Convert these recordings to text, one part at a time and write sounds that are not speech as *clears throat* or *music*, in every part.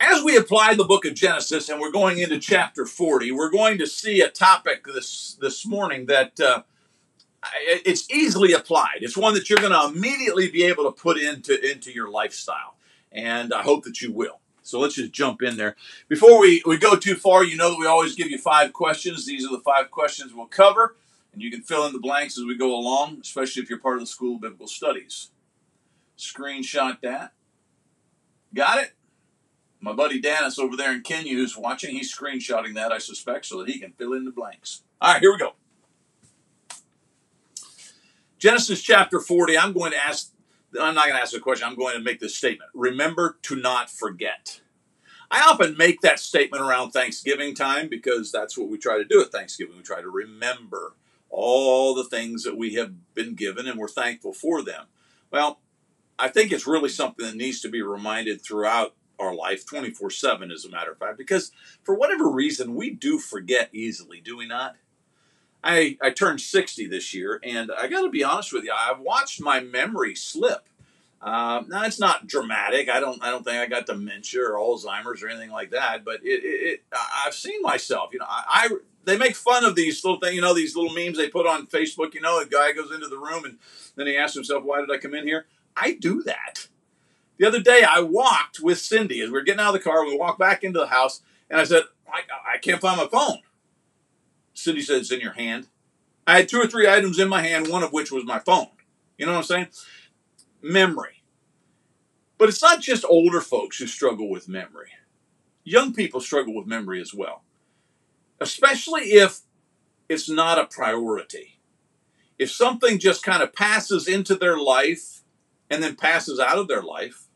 as we apply the book of Genesis and we're going into chapter 40, we're going to see a topic this, this morning that uh, it's easily applied. It's one that you're going to immediately be able to put into, into your lifestyle. And I hope that you will. So let's just jump in there. Before we, we go too far, you know that we always give you five questions. These are the five questions we'll cover, and you can fill in the blanks as we go along, especially if you're part of the School of Biblical Studies. Screenshot that. Got it? My buddy Dennis over there in Kenya who's watching, he's screenshotting that, I suspect, so that he can fill in the blanks. All right, here we go. Genesis chapter 40, I'm going to ask, I'm not going to ask a question, I'm going to make this statement. Remember to not forget. I often make that statement around Thanksgiving time because that's what we try to do at Thanksgiving. We try to remember all the things that we have been given and we're thankful for them. Well, I think it's really something that needs to be reminded throughout our life 24 7, as a matter of fact, because for whatever reason, we do forget easily, do we not? I, I turned 60 this year, and I got to be honest with you, I've watched my memory slip. Uh, now it's not dramatic. I don't. I don't think I got dementia or Alzheimer's or anything like that. But it. it, it I've seen myself. You know, I, I, They make fun of these little things. You know, these little memes they put on Facebook. You know, a guy goes into the room and then he asks himself, "Why did I come in here?" I do that. The other day, I walked with Cindy as we were getting out of the car. We walked back into the house, and I said, I, I can't find my phone. Cindy said, It's in your hand. I had two or three items in my hand, one of which was my phone. You know what I'm saying? Memory. But it's not just older folks who struggle with memory, young people struggle with memory as well, especially if it's not a priority. If something just kind of passes into their life and then passes out of their life,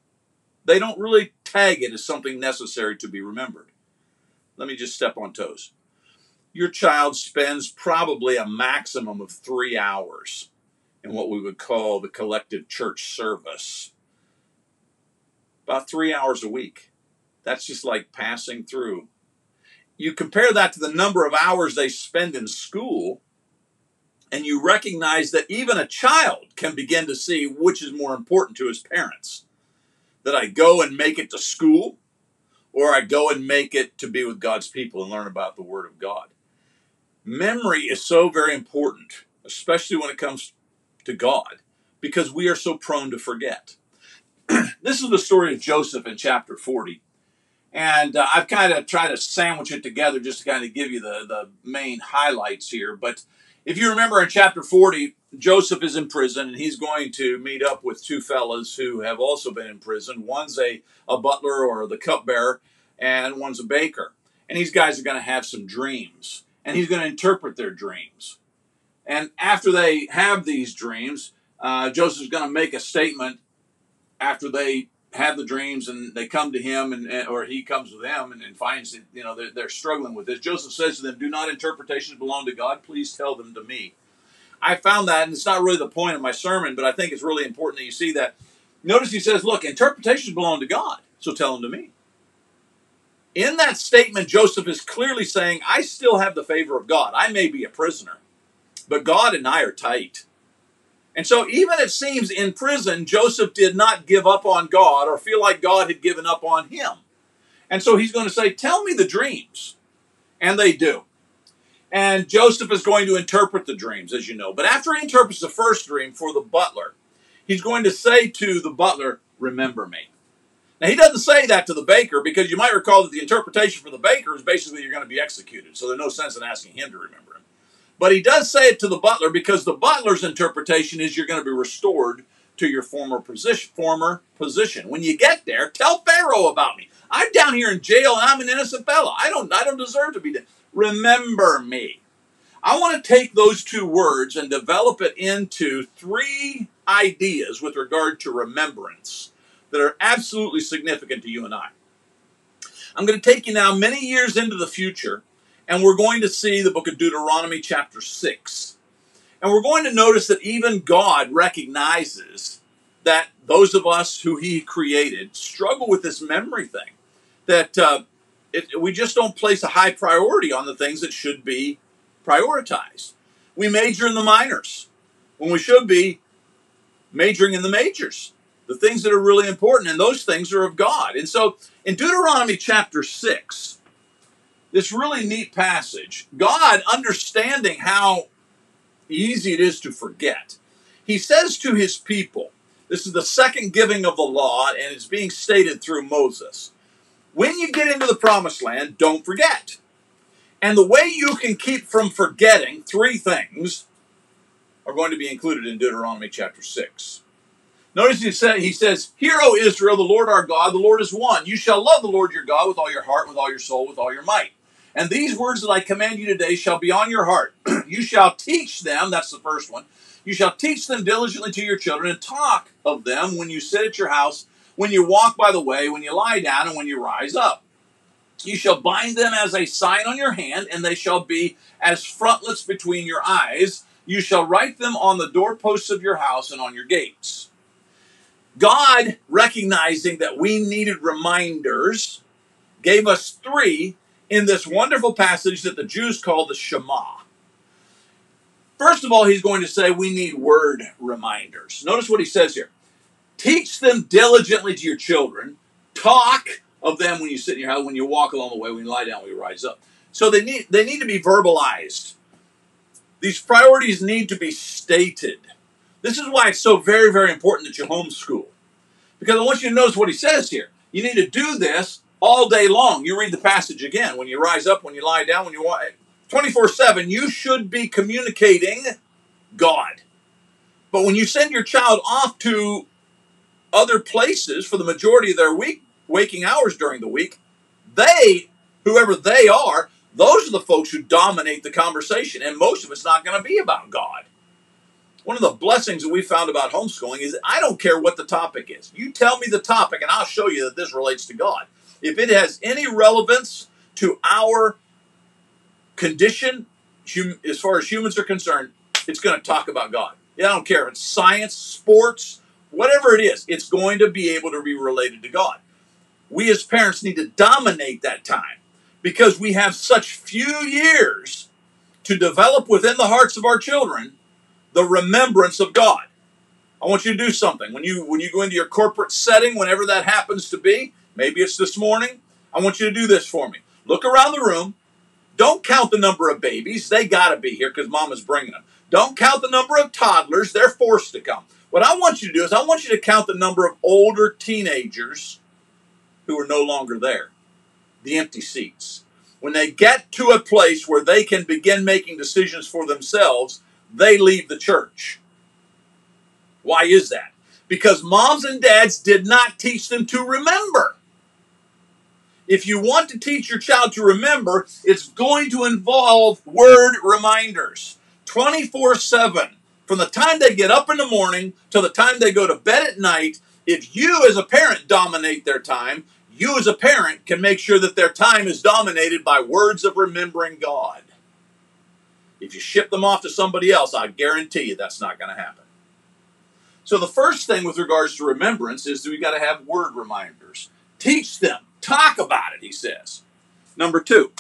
they don't really tag it as something necessary to be remembered. Let me just step on toes. Your child spends probably a maximum of three hours in what we would call the collective church service. About three hours a week. That's just like passing through. You compare that to the number of hours they spend in school, and you recognize that even a child can begin to see which is more important to his parents that I go and make it to school or I go and make it to be with God's people and learn about the Word of God. Memory is so very important, especially when it comes to God, because we are so prone to forget. *clears throat* this is the story of Joseph in chapter 40. And uh, I've kind of tried to sandwich it together just to kind of give you the, the main highlights here. But if you remember in chapter 40, Joseph is in prison and he's going to meet up with two fellas who have also been in prison. One's a, a butler or the cupbearer, and one's a baker. And these guys are going to have some dreams, and he's going to interpret their dreams. And after they have these dreams, uh, Joseph's going to make a statement after they have the dreams and they come to him and or he comes to them and, and finds that you know they're, they're struggling with this joseph says to them do not interpretations belong to god please tell them to me I found that, and it's not really the point of my sermon, but I think it's really important that you see that. Notice he says, Look, interpretations belong to God, so tell them to me. In that statement, Joseph is clearly saying, I still have the favor of God. I may be a prisoner, but God and I are tight. And so, even it seems in prison, Joseph did not give up on God or feel like God had given up on him. And so, he's going to say, Tell me the dreams. And they do. And Joseph is going to interpret the dreams, as you know. But after he interprets the first dream for the butler, he's going to say to the butler, Remember me. Now, he doesn't say that to the baker because you might recall that the interpretation for the baker is basically you're going to be executed. So there's no sense in asking him to remember him. But he does say it to the butler because the butler's interpretation is you're going to be restored to your former position. Former position. When you get there, tell Pharaoh about me. I'm down here in jail and I'm an innocent fellow. I don't. I don't deserve to be dead remember me. I want to take those two words and develop it into three ideas with regard to remembrance that are absolutely significant to you and I. I'm going to take you now many years into the future, and we're going to see the book of Deuteronomy, chapter 6. And we're going to notice that even God recognizes that those of us who He created struggle with this memory thing. That uh, it, we just don't place a high priority on the things that should be prioritized. We major in the minors when we should be majoring in the majors, the things that are really important, and those things are of God. And so in Deuteronomy chapter 6, this really neat passage, God understanding how easy it is to forget, he says to his people, this is the second giving of the law, and it's being stated through Moses. When you get into the promised land, don't forget. And the way you can keep from forgetting three things are going to be included in Deuteronomy chapter 6. Notice he, say, he says, Hear, O Israel, the Lord our God, the Lord is one. You shall love the Lord your God with all your heart, with all your soul, with all your might. And these words that I command you today shall be on your heart. *clears throat* you shall teach them, that's the first one. You shall teach them diligently to your children and talk of them when you sit at your house, when you walk by the way, when you lie down, and when you rise up. You shall bind them as a sign on your hand, and they shall be as frontlets between your eyes. You shall write them on the doorposts of your house and on your gates. God, recognizing that we needed reminders, gave us three in this wonderful passage that the Jews call the Shema. First of all, he's going to say we need word reminders. Notice what he says here Teach them diligently to your children, talk of them when you sit in your house, when you walk along the way, when you lie down, when you rise up. So they need, they need to be verbalized. These priorities need to be stated. This is why it's so very, very important that you homeschool. Because I want you to notice what he says here. You need to do this all day long. You read the passage again. When you rise up, when you lie down, when you walk, 24 7, you should be communicating God. But when you send your child off to other places for the majority of their week, waking hours during the week, they, whoever they are, those are the folks who dominate the conversation. And most of it's not going to be about God. One of the blessings that we found about homeschooling is I don't care what the topic is. You tell me the topic, and I'll show you that this relates to God. If it has any relevance to our condition, as far as humans are concerned, it's going to talk about God. Yeah, I don't care if it's science, sports, whatever it is, it's going to be able to be related to God. We as parents need to dominate that time because we have such few years to develop within the hearts of our children the remembrance of God. I want you to do something. When you when you go into your corporate setting, whenever that happens to be, maybe it's this morning, I want you to do this for me. Look around the room. Don't count the number of babies. They got to be here because mama's bringing them. Don't count the number of toddlers. They're forced to come. What I want you to do is I want you to count the number of older teenagers who are no longer there, the empty seats. When they get to a place where they can begin making decisions for themselves, they leave the church. Why is that? Because moms and dads did not teach them to remember. If you want to teach your child to remember, it's going to involve word reminders 24 7. From the time they get up in the morning till the time they go to bed at night, if you as a parent dominate their time, you as a parent can make sure that their time is dominated by words of remembering God. If you ship them off to somebody else, I guarantee you that's not going to happen. So the first thing with regards to remembrance is that we've got to have word reminders. Teach them. Talk about it, he says. Number two,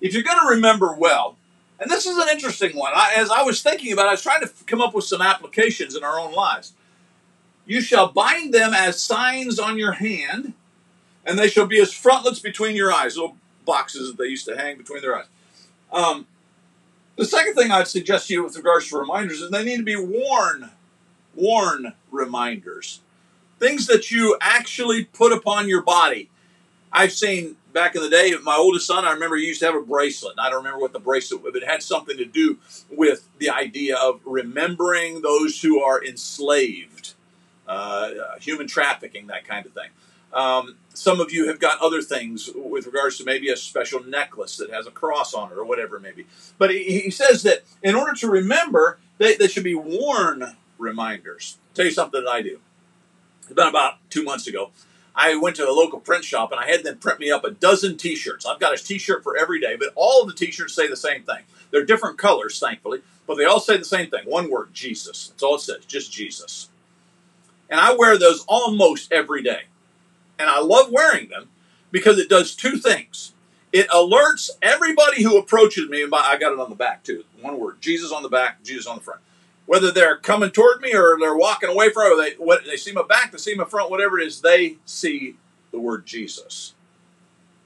if you're going to remember well, and this is an interesting one. I, as I was thinking about it, I was trying to come up with some applications in our own lives. You shall bind them as signs on your hand, and they shall be as frontlets between your eyes, little boxes that they used to hang between their eyes. Um, the second thing I'd suggest to you with regards to reminders is they need to be worn, worn reminders. Things that you actually put upon your body. I've seen back in the day, my oldest son, I remember he used to have a bracelet. And I don't remember what the bracelet was, but it had something to do with the idea of remembering those who are enslaved, uh, human trafficking, that kind of thing. Um, some of you have got other things with regards to maybe a special necklace that has a cross on it or whatever it may be. But he, he says that in order to remember, they, they should be worn reminders. I'll tell you something that I do. It's been about two months ago. I went to a local print shop and I had them print me up a dozen T-shirts. I've got a T-shirt for every day, but all of the T-shirts say the same thing. They're different colors, thankfully, but they all say the same thing. One word, Jesus. That's all it says, just Jesus. And I wear those almost every day and I love wearing them because it does two things. It alerts everybody who approaches me, and I got it on the back too. One word: Jesus on the back, Jesus on the front. Whether they're coming toward me or they're walking away from, or they what, they see my back, they see my front, whatever it is, they see the word Jesus.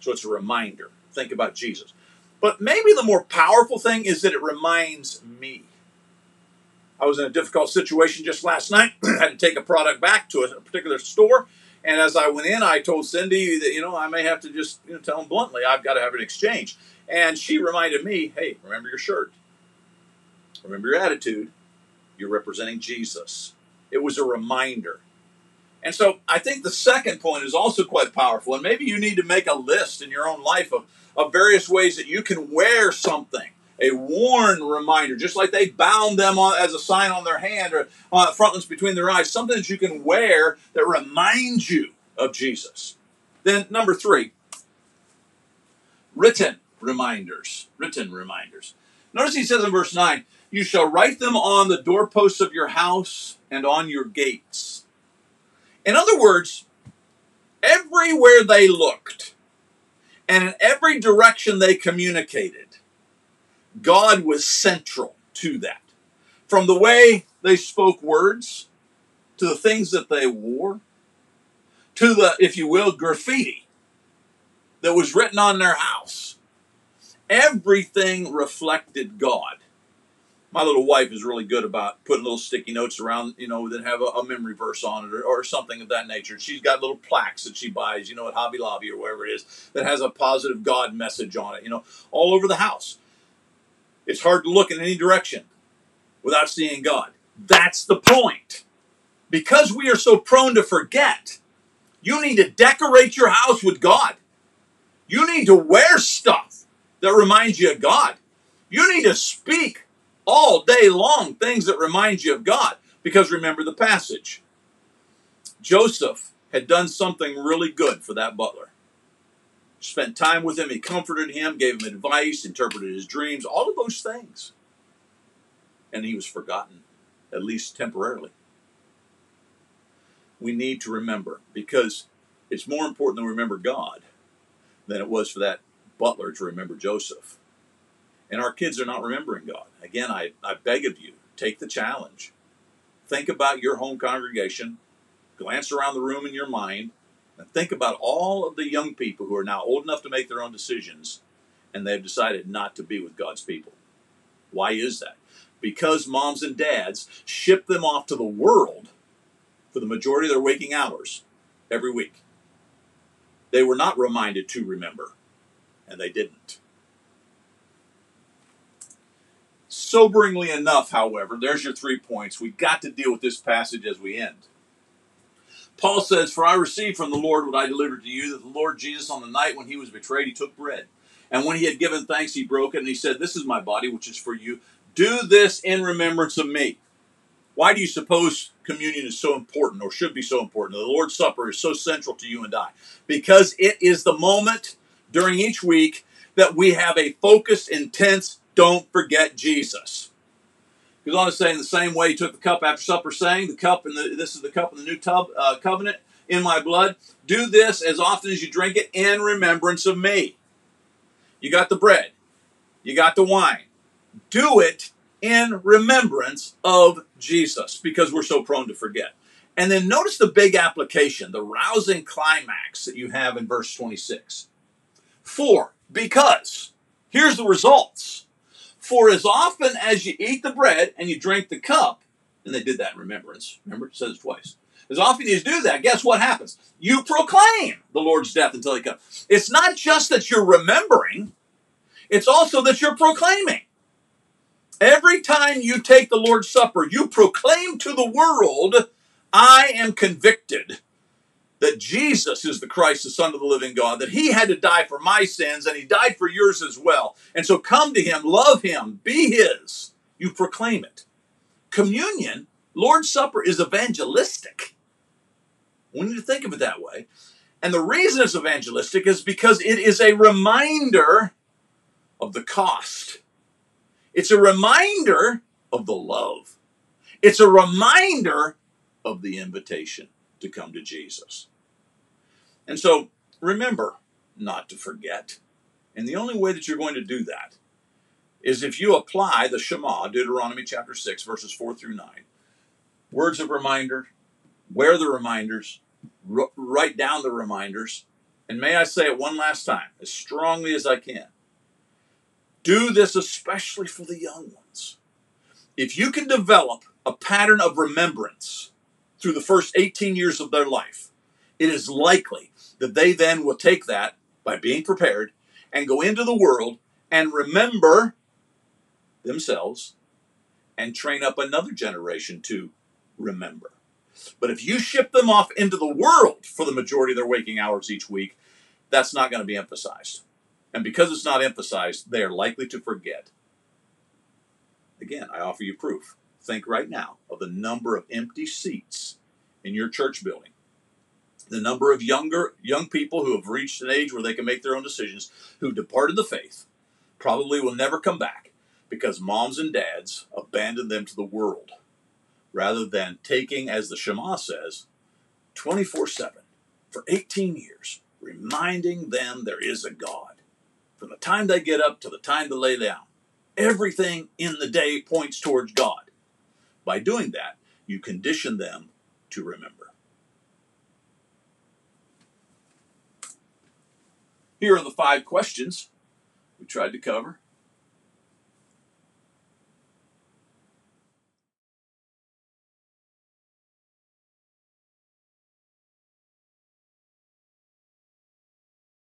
So it's a reminder. Think about Jesus. But maybe the more powerful thing is that it reminds me. I was in a difficult situation just last night. I *clears throat* had to take a product back to a particular store. And as I went in, I told Cindy that, you know, I may have to just you know, tell them bluntly, I've got to have an exchange. And she reminded me, hey, remember your shirt. Remember your attitude. You're representing Jesus. It was a reminder. And so I think the second point is also quite powerful. And maybe you need to make a list in your own life of, of various ways that you can wear something a worn reminder, just like they bound them on, as a sign on their hand or on the frontlets between their eyes, something that you can wear that reminds you of Jesus. Then, number three, written reminders. Written reminders. Notice he says in verse 9, You shall write them on the doorposts of your house and on your gates. In other words, everywhere they looked and in every direction they communicated, God was central to that. From the way they spoke words, to the things that they wore, to the, if you will, graffiti that was written on their house. Everything reflected God. My little wife is really good about putting little sticky notes around, you know, that have a, a memory verse on it or, or, something of that nature. She's got little plaques that she buys, you know, at Hobby Lobby or wherever it is, that has a positive God message on it, you know, all over the house. It's hard to look in any direction without seeing God. That's the point. Because we are so prone to forget, you need to decorate your house with God. You need to wear stuff that reminds you of God. You need to speak all day long things that remind you of God. Because remember the passage. Joseph had done something really good for that butler spent time with him, he comforted him, gave him advice, interpreted his dreams, all of those things. And he was forgotten, at least temporarily. We need to remember because it's more important to remember God than it was for that butler to remember Joseph. And our kids are not remembering God. Again, I, I beg of you, take the challenge. Think about your home congregation, glance around the room in your mind, and think about all of the young people who are now old enough to make their own decisions and they've decided not to be with God's people. Why is that? Because moms and dads ship them off to the world for the majority of their waking hours every week. They were not reminded to remember, and they didn't. Soberingly enough, however, there's your three points. We've got to deal with this passage as we end. Paul says, For I received from the Lord what I delivered to you, that the Lord Jesus, on the night when he was betrayed, he took bread. And when he had given thanks, he broke it, and he said, This is my body, which is for you. Do this in remembrance of me. Why do you suppose communion is so important, or should be so important? The Lord's Supper is so central to you and I. Because it is the moment during each week that we have a focused, intense, don't forget Jesus. Goes on to say, in the same way, he took the cup after supper, saying, "The cup, and this is the cup in the new tub, uh, covenant in my blood. Do this as often as you drink it in remembrance of me." You got the bread, you got the wine. Do it in remembrance of Jesus, because we're so prone to forget. And then notice the big application, the rousing climax that you have in verse 26. For, because, here's the results for as often as you eat the bread and you drink the cup, and they did that in remembrance. Remember, it says twice. As often as you do that, guess what happens? You proclaim the Lord's death until he comes. It's not just that you're remembering, it's also that you're proclaiming. Every time you take the Lord's Supper, you proclaim to the world, I am convicted that Jesus is the Christ, the Son of the living God, that he had to die for my sins and he died for yours as well. And so come to him, love him, be his. You proclaim it. Communion, Lord's Supper, is evangelistic. We need to think of it that way. And the reason it's evangelistic is because it is a reminder of the cost. It's a reminder of the love. It's a reminder of the invitation to come to Jesus. And so remember not to forget. And the only way that you're going to do that is if you apply the Shema, Deuteronomy chapter 6, verses 4 through 9, words of reminder, wear the reminders, r- write down the reminders, and may I say it one last time, as strongly as I can. Do this especially for the young ones. If you can develop a pattern of remembrance through the first 18 years of their life, it is likely that they then will take that by being prepared and go into the world and remember themselves and train up another generation to remember. But if you ship them off into the world for the majority of their waking hours each week, that's not going to be emphasized. And because it's not emphasized, they are likely to forget. Again, I offer you proof. Think right now of the number of empty seats in your church building. The number of younger young people who have reached an age where they can make their own decisions, who departed the faith, probably will never come back because moms and dads abandoned them to the world rather than taking, as the Shema says, 24 7 for 18 years, reminding them there is a God. From the time they get up to the time they lay down, everything in the day points towards God. By doing that, you condition them to remember. Here are the five questions we tried to cover